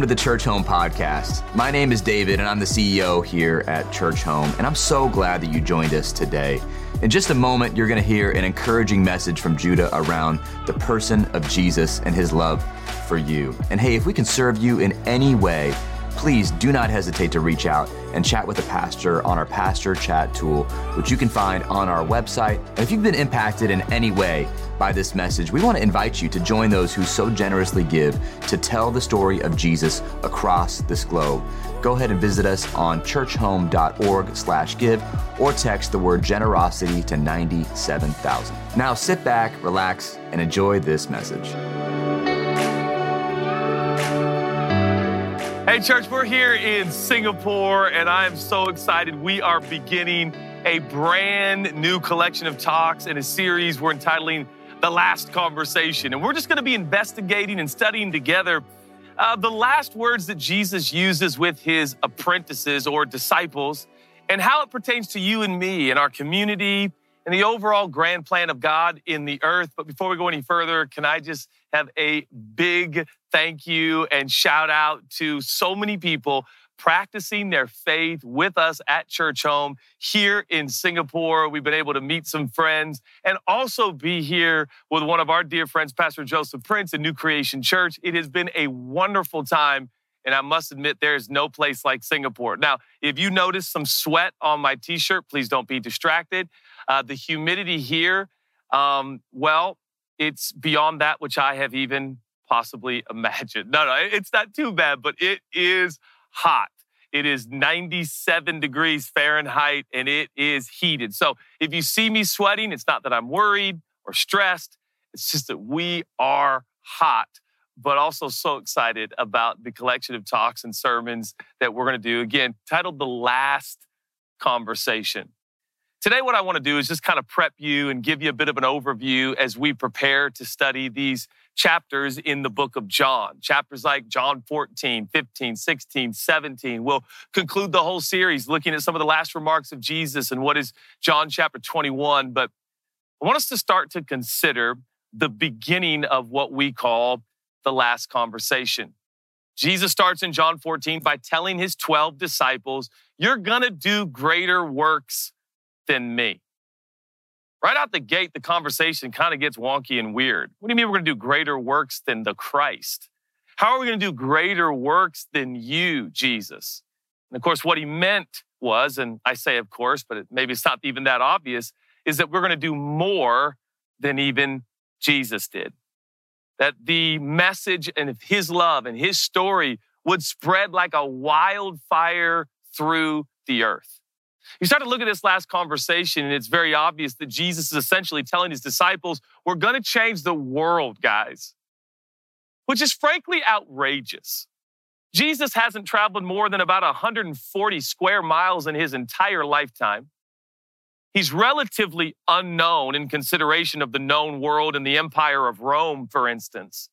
welcome to the Churchome Podcast. My name is David, and I'm the CEO here at Churchome, and I'm so glad that you joined us today. In just a moment, you're going to hear an encouraging message from Judah around the person of Jesus and his love for you. And hey, if we can serve you in any way, please do not hesitate to reach out and chat with a pastor on our pastor chat tool, which you can find on our website. And if you've been impacted in any way by this message, we want to invite you to join those who so generously give to tell the story of Jesus across this globe. Go ahead and visit us on churchome.org/give or text the word generosity to 97000. Now sit back, relax, and enjoy this message. Hey, church, we're here in Singapore, and I am so excited. We are beginning a brand new collection of talks in a series we're entitling The Last Conversation. And we're just going to be investigating and studying together uh, the last words that Jesus uses with his apprentices or disciples and how it pertains to you and me and our community and the overall grand plan of God in the earth. But before we go any further, can I just have a big thank you and shout out to so many people practicing their faith with us at Churchome here in Singapore. We've been able to meet some friends and also be here with one of our dear friends, Pastor Joseph Prince at New Creation Church. It has been a wonderful time. And I must admit, there is no place like Singapore. Now, if you notice some sweat on my t shirt, please don't be distracted. Uh, the humidity here, um, well, it's beyond that which I have even possibly imagined. No, no, it's not too bad, but it is hot. It is 97 degrees Fahrenheit and it is heated. So if you see me sweating, it's not that I'm worried or stressed. It's just that we are hot, but also so excited about the collection of talks and sermons that we're going to do. Again, titled The Last Conversation. Today, what I want to do is just kind of prep you and give you a bit of an overview as we prepare to study these chapters in the book of John. Chapters like John 14, 15, 16, 17. We'll conclude the whole series looking at some of the last remarks of Jesus and what is John chapter 21. But I want us to start to consider the beginning of what we call the last conversation. Jesus starts in John 14 by telling his 12 disciples, You're going to do greater works than me. Right out the gate, the conversation kind of gets wonky and weird. What do you mean we're going to do greater works than the Christ? How are we going to do greater works than you, Jesus? And of course, what he meant was, and I say of course, but it, maybe it's not even that obvious, is that we're going to do more than even Jesus did. That the message and his love and his story would spread like a wildfire through the earth. You start to look at this last conversation, and it's very obvious that Jesus is essentially telling his disciples, We're going to change the world, guys, which is frankly outrageous. Jesus hasn't traveled more than about 140 square miles in his entire lifetime. He's relatively unknown in consideration of the known world and the empire of Rome, for instance.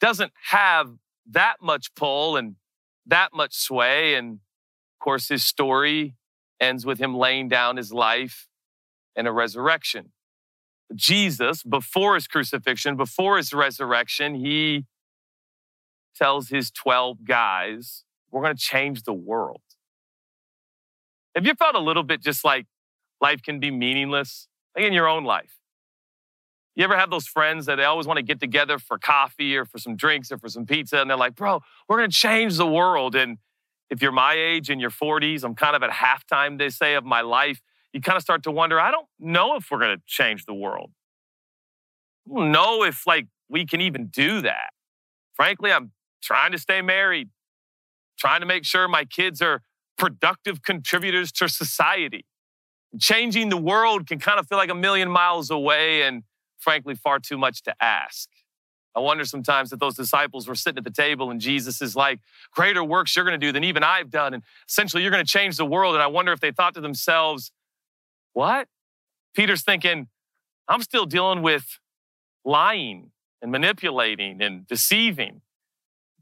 Doesn't have that much pull and that much sway. And of course, his story ends with him laying down his life and a resurrection. Jesus, before his crucifixion, before his resurrection, he tells his 12 guys, We're going to change the world. Have you felt a little bit just like life can be meaningless? Like in your own life. You ever have those friends that they always want to get together for coffee or for some drinks or for some pizza, and they're like, Bro, we're going to change the world. And if you're my age in your 40s, I'm kind of at halftime, they say, of my life, you kind of start to wonder, I don't know if we're going to change the world. I don't know if like we can even do that. Frankly, I'm trying to stay married, trying to make sure my kids are productive contributors to society. Changing the world can kind of feel like a million miles away and frankly far too much to ask. I wonder sometimes that those disciples were sitting at the table and Jesus is like, greater works you're going to do than even I've done. And essentially, you're going to change the world. And I wonder if they thought to themselves, what? Peter's thinking, I'm still dealing with lying and manipulating and deceiving.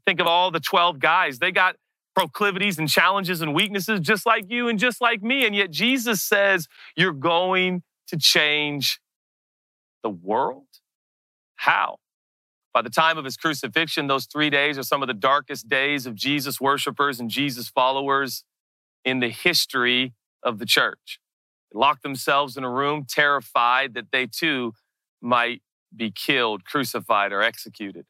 Think of all the 12 guys. They got proclivities and challenges and weaknesses just like you and just like me. And yet Jesus says, You're going to change the world. How? By the time of his crucifixion, those three days are some of the darkest days of Jesus worshipers and Jesus followers in the history of the church. They locked themselves in a room, terrified that they too might be killed, crucified, or executed.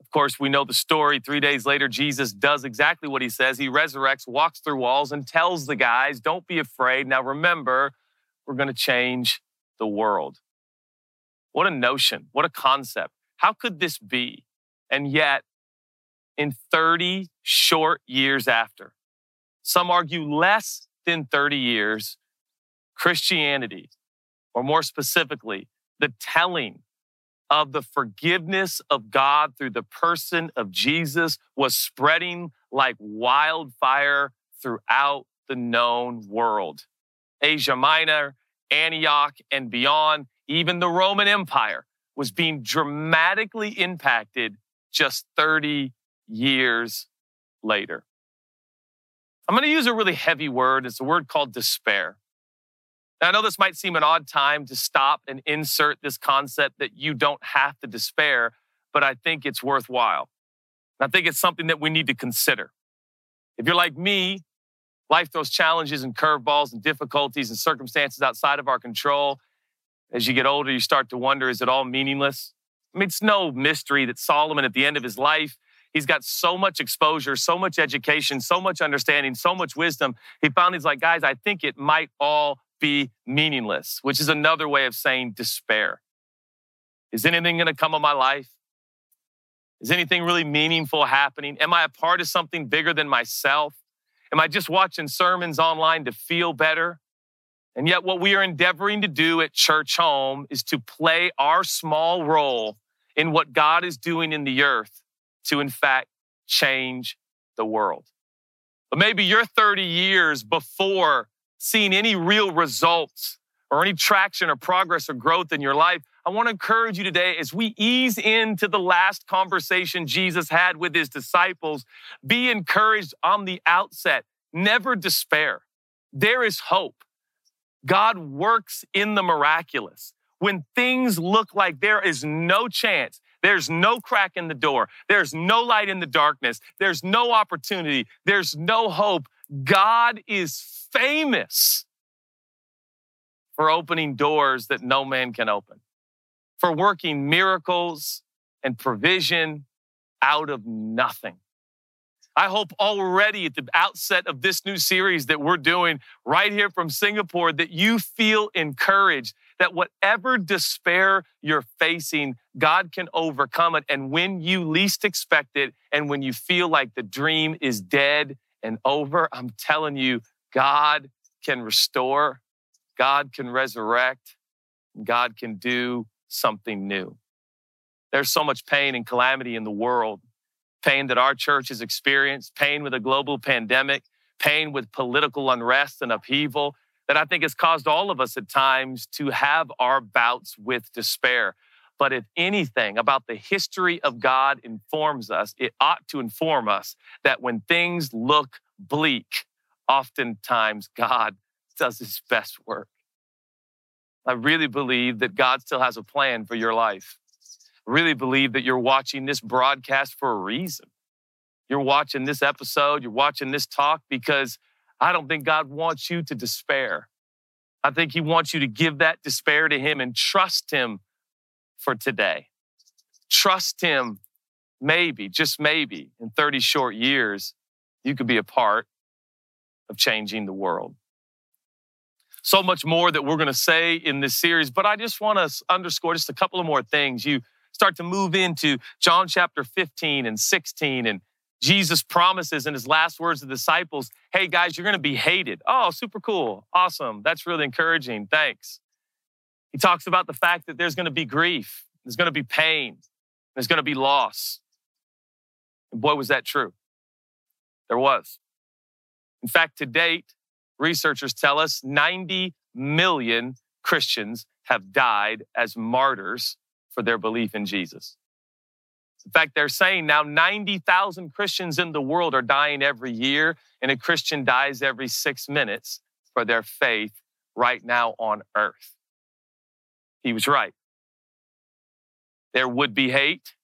Of course, we know the story. Three days later, Jesus does exactly what he says. He resurrects, walks through walls, and tells the guys, Don't be afraid. Now remember, we're going to change the world. What a notion. What a concept. How could this be? And yet, in 30 short years after, some argue less than 30 years, Christianity, or more specifically, the telling of the forgiveness of God through the person of Jesus was spreading like wildfire throughout the known world. Asia Minor, Antioch, and beyond, even the Roman Empire was being dramatically impacted just 30 years later. I'm going to use a really heavy word. It's a word called despair. Now, I know this might seem an odd time to stop and insert this concept that you don't have to despair, but I think it's worthwhile. And I think it's something that we need to consider. If you're like me, life throws challenges and curveballs and difficulties and circumstances outside of our control. As you get older, you start to wonder is it all meaningless? I mean, it's no mystery that Solomon, at the end of his life, he's got so much exposure, so much education, so much understanding, so much wisdom. He found he's like, guys, I think it might all be meaningless, which is another way of saying despair. Is anything going to come of my life? Is anything really meaningful happening? Am I a part of something bigger than myself? Am I just watching sermons online to feel better? And yet, what we are endeavoring to do at Churchome is to play our small role in what God is doing in the earth to, in fact, change the world. But maybe you're 30 years before seeing any real results or any traction or progress or growth in your life, I want to encourage you today as we ease into the last conversation Jesus had with his disciples, be encouraged on the outset. Never despair. There is hope. God works in the miraculous. When things look like there is no chance, there's no crack in the door, there's no light in the darkness, there's no opportunity, there's no hope, God is famous for opening doors that no man can open, for working miracles and provision out of nothing. I hope already at the outset of this new series that we're doing right here from Singapore that you feel encouraged that whatever despair you're facing, God can overcome it. And when you least expect it, and when you feel like the dream is dead and over, I'm telling you, God can restore, God can resurrect, God can do something new. There's so much pain and calamity in the world pain that our church has experienced, pain with a global pandemic, pain with political unrest and upheaval that I think has caused all of us at times to have our bouts with despair. But if anything about the history of God informs us, it ought to inform us that when things look bleak, oftentimes God does his best work. I really believe that God still has a plan for your life. Really believe that you're watching this broadcast for a reason. You're watching this episode, you're watching this talk because I don't think God wants you to despair. I think He wants you to give that despair to Him and trust Him for today. Trust Him, maybe, just maybe, in 30 short years, you could be a part of changing the world. So much more that we're going to say in this series, but I just want to underscore just a couple of more things. You start to move into John chapter 15 and 16, and Jesus promises in his last words to the disciples, Hey guys, you're going to be hated. Oh, super cool. Awesome. That's really encouraging. Thanks. He talks about the fact that there's going to be grief, there's going to be pain, there's going to be loss. And boy, was that true. There was. In fact, to date, researchers tell us 90 million Christians have died as martyrs for their belief in Jesus. In fact, they're saying now 90,000 Christians in the world are dying every year, and a Christian dies every six minutes for their faith right now on earth. He was right. there would be hate,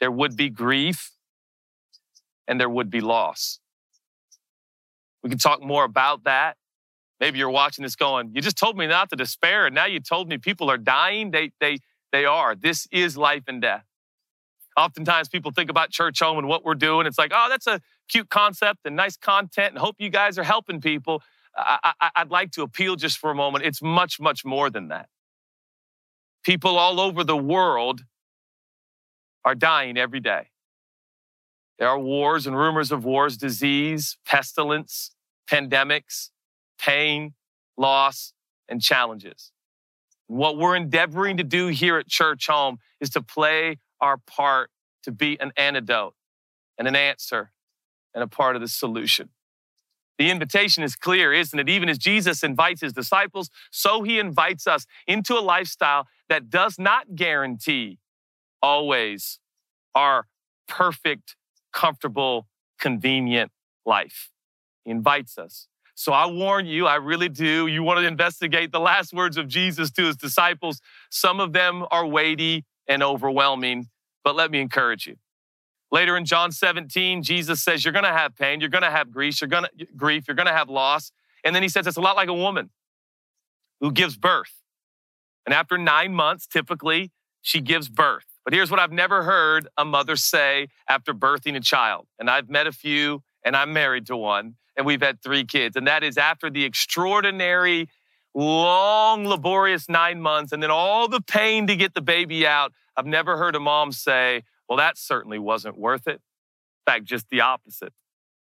there would be grief, and there would be loss. We can talk more about that. Maybe you're watching this going, you just told me not to despair, and now you told me people are dying. They, they, they are. This is life and death. Oftentimes people think about Churchome and what we're doing. It's like, oh, that's a cute concept and nice content, and hope you guys are helping people. I, I, I'd like to appeal just for a moment. It's much, much more than that. People all over the world are dying every day. There are wars and rumors of wars, disease, pestilence, pandemics, pain, loss, and challenges. What we're endeavoring to do here at Churchome is to play our part to be an antidote and an answer and a part of the solution. The invitation is clear, isn't it? Even as Jesus invites his disciples, so he invites us into a lifestyle that does not guarantee always our perfect, comfortable, convenient life. He invites us. So I warn you, I really do. You want to investigate the last words of Jesus to his disciples. Some of them are weighty and overwhelming, but let me encourage you. Later in John 17, Jesus says, You're going to have pain, you're going to have grief, you're going to grief, you're going to have loss. And then he says, It's a lot like a woman who gives birth. And after nine months, typically, she gives birth. But here's what I've never heard a mother say after birthing a child. And I've met a few, and I'm married to one, and we've had three kids. And that is after the extraordinary, long, laborious nine months, and then all the pain to get the baby out. I've never heard a mom say, Well, that certainly wasn't worth it. In fact, just the opposite.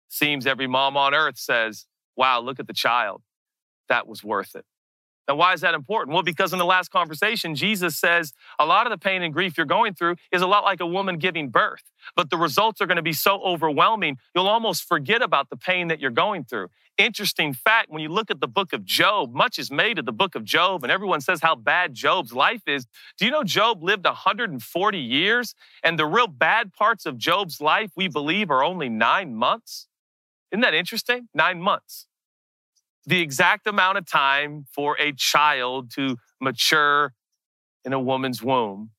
Seems every mom on earth says, Wow, look at the child. That was worth it. Now, why is that important? Well, because in the last conversation, Jesus says a lot of the pain and grief you're going through is a lot like a woman giving birth, but the results are going to be so overwhelming, you'll almost forget about the pain that you're going through. Interesting fact when you look at the book of Job, much is made of the book of Job, and everyone says how bad Job's life is. Do you know Job lived 140 years? And the real bad parts of Job's life, we believe, are only nine months? Isn't that interesting? Nine months the exact amount of time for a child to mature in a woman's womb.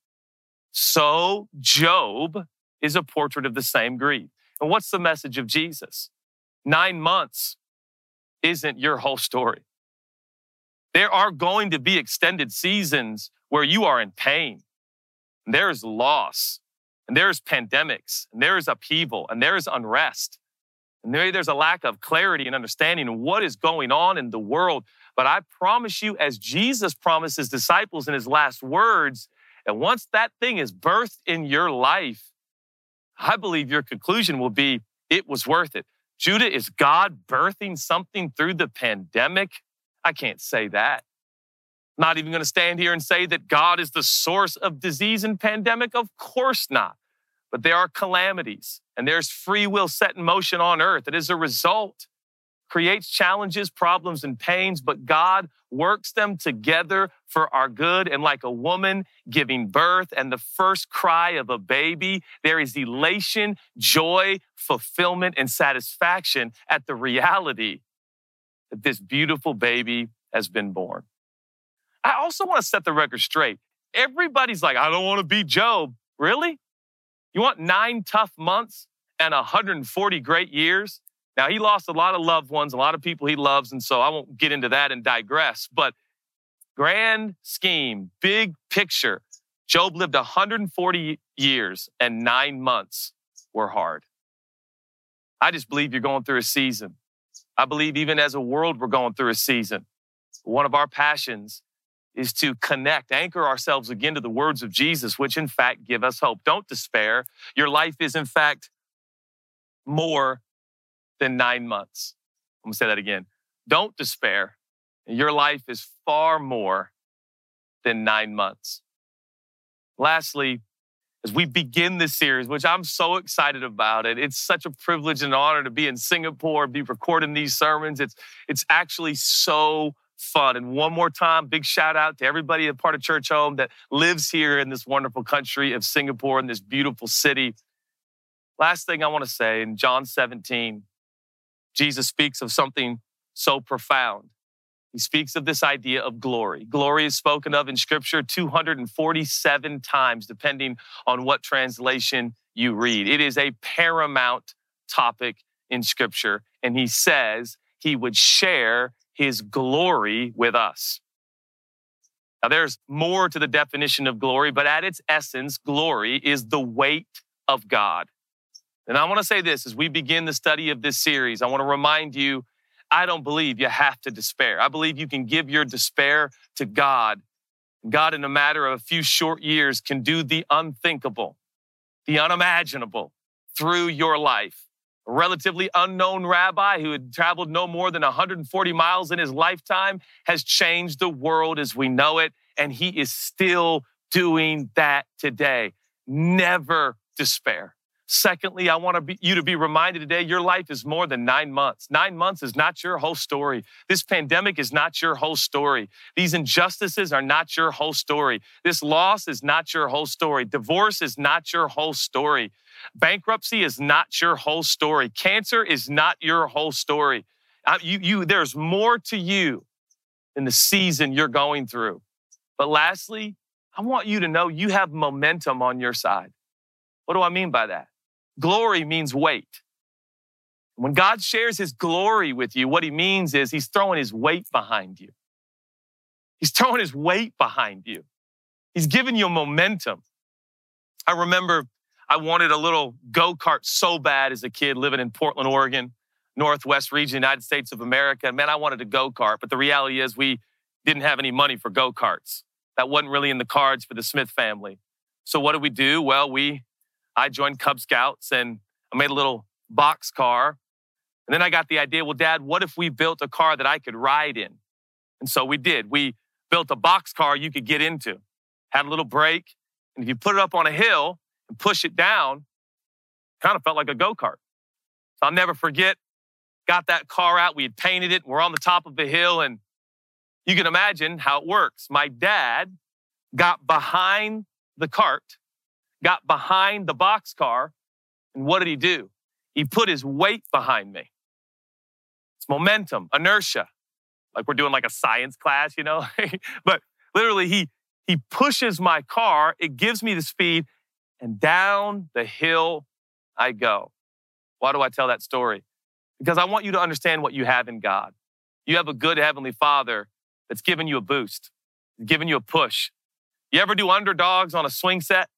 So, Job is a portrait of the same grief. And what's the message of Jesus? Nine months isn't your whole story. There are going to be extended seasons where you are in pain. And there's loss, and there's pandemics, and there's upheaval, and there's unrest. Maybe there's a lack of clarity and understanding of what is going on in the world. But I promise you, as Jesus promised his disciples in his last words, and once that thing is birthed in your life, I believe your conclusion will be it was worth it. Judah, is God birthing something through the pandemic? I can't say that. Not even going to stand here and say that God is the source of disease and pandemic. Of course not. But there are calamities and there's free will set in motion on earth that as a result creates challenges, problems, and pains, but God works them together for our good. And like a woman giving birth and the first cry of a baby, there is elation, joy, fulfillment, and satisfaction at the reality that this beautiful baby has been born. I also want to set the record straight. Everybody's like, I don't want to be Job. Really? You want nine tough months and 140 great years? Now, he lost a lot of loved ones, a lot of people he loves, and so I won't get into that and digress. But grand scheme, big picture, Job lived 140 years and nine months were hard. I just believe you're going through a season. I believe even as a world, we're going through a season. One of our passions is to connect, anchor ourselves again to the words of Jesus, which in fact give us hope. Don't despair. Your life is in fact more than nine months. I'm gonna say that again. Don't despair. Your life is far more than nine months. Lastly, as we begin this series, which I'm so excited about it, it's such a privilege and honor to be in Singapore, be recording these sermons. It's, it's actually so fun. And one more time, big shout out to everybody a part of Churchome that lives here in this wonderful country of Singapore in this beautiful city. Last thing I want to say in John 17, Jesus speaks of something so profound. he speaks of this idea of glory. Glory is spoken of in scripture 247 times, depending on what translation you read. It is a paramount topic in scripture. And he says he would share his glory with us. Now, there's more to the definition of glory, but at its essence, glory is the weight of God. And I want to say this as we begin the study of this series, I want to remind you I don't believe you have to despair. I believe you can give your despair to God. God, in a matter of a few short years, can do the unthinkable, the unimaginable through your life. A relatively unknown rabbi who had traveled no more than 140 miles in his lifetime has changed the world as we know it, and he is still doing that today. Never despair. Secondly, I want to be, you to be reminded today your life is more than nine months. Nine months is not your whole story. This pandemic is not your whole story. These injustices are not your whole story. This loss is not your whole story. Divorce is not your whole story. Bankruptcy is not your whole story. Cancer is not your whole story. Uh, you, you, there's more to you than the season you're going through. But lastly, I want you to know you have momentum on your side. What do I mean by that? Glory means weight. When God shares his glory with you, what he means is he's throwing his weight behind you. He's throwing his weight behind you. He's giving you momentum. I remember I wanted a little go kart so bad as a kid living in Portland, Oregon, Northwest region, United States of America. Man, I wanted a go kart, but the reality is we didn't have any money for go karts. That wasn't really in the cards for the Smith family. So what did we do? Well, we I joined Cub Scouts and I made a little box car. And then I got the idea, well, Dad, what if we built a car that I could ride in? And so we did. We built a box car you could get into, had a little brake. And if you put it up on a hill and push it down, kind of felt like a go kart. So I'll never forget, got that car out. We had painted it. We're on the top of the hill. And you can imagine how it works. My dad got behind the cart got behind the box car, and what did he do? He put his weight behind me. It's momentum, inertia. Like we're doing like a science class, you know? but literally, he he pushes my car, it gives me the speed, and down the hill I go. Why do I tell that story? Because I want you to understand what you have in God. You have a good heavenly father that's giving you a boost, giving you a push. You ever do underdogs on a swing set?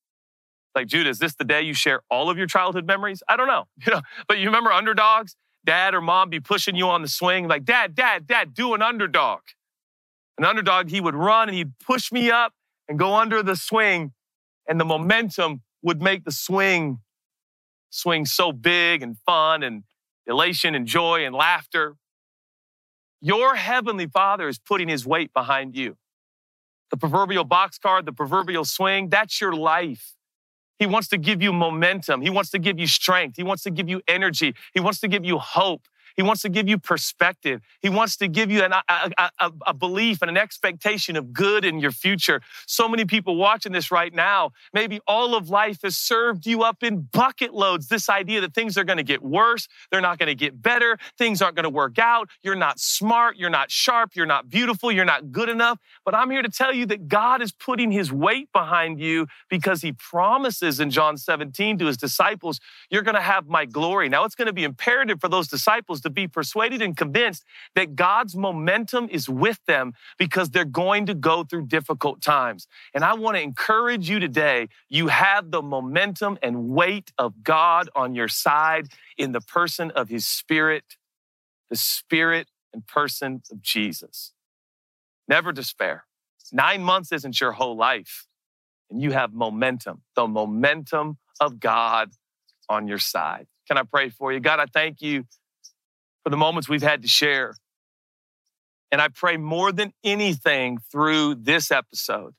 Like, Judah, is this the day you share all of your childhood memories? I don't know. You know, but you remember underdogs? Dad or mom be pushing you on the swing, like, Dad, Dad, Dad, do an underdog. An underdog, he would run and he'd push me up and go under the swing, and the momentum would make the swing swing so big and fun and elation and joy and laughter. Your heavenly father is putting his weight behind you. The proverbial boxcar, the proverbial swing, that's your life. He wants to give you momentum. He wants to give you strength. He wants to give you energy. He wants to give you hope. He wants to give you perspective. He wants to give you an, a, a, a, belief and an expectation of good in your future. So many people watching this right now, maybe all of life has served you up in bucket loads. This idea that things are going to get worse, they're not going to get better, things aren't going to work out, you're not smart, you're not sharp, you're not beautiful, you're not good enough. But I'm here to tell you that God is putting his weight behind you because he promises in John 17 to his disciples, You're going to have my glory. Now, it's going to be imperative for those disciples to be persuaded and convinced that God's momentum is with them because they're going to go through difficult times. And I want to encourage you today you have the momentum and weight of God on your side in the person of his spirit, the spirit and person of Jesus. Never despair. Nine months isn't your whole life, and you have momentum, the momentum of God on your side. Can I pray for you? God, I thank you for the moments we've had to share. And I pray more than anything through this episode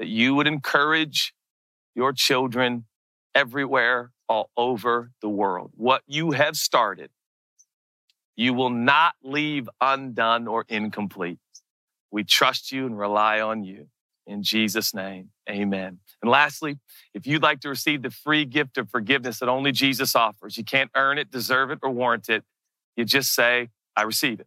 that you would encourage your children everywhere, all over the world. What you have started, you will not leave undone or incomplete. We trust you and rely on you. In Jesus' name, amen. And lastly, if you'd like to receive the free gift of forgiveness that only Jesus offers, you can't earn it, deserve it, or warrant it. You just say, I receive it.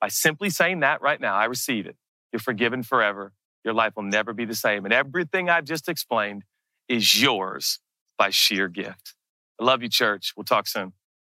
By simply saying that right now, I receive it. You're forgiven forever. Your life will never be the same. And everything I've just explained is yours by sheer gift. I love you, church. We'll talk soon.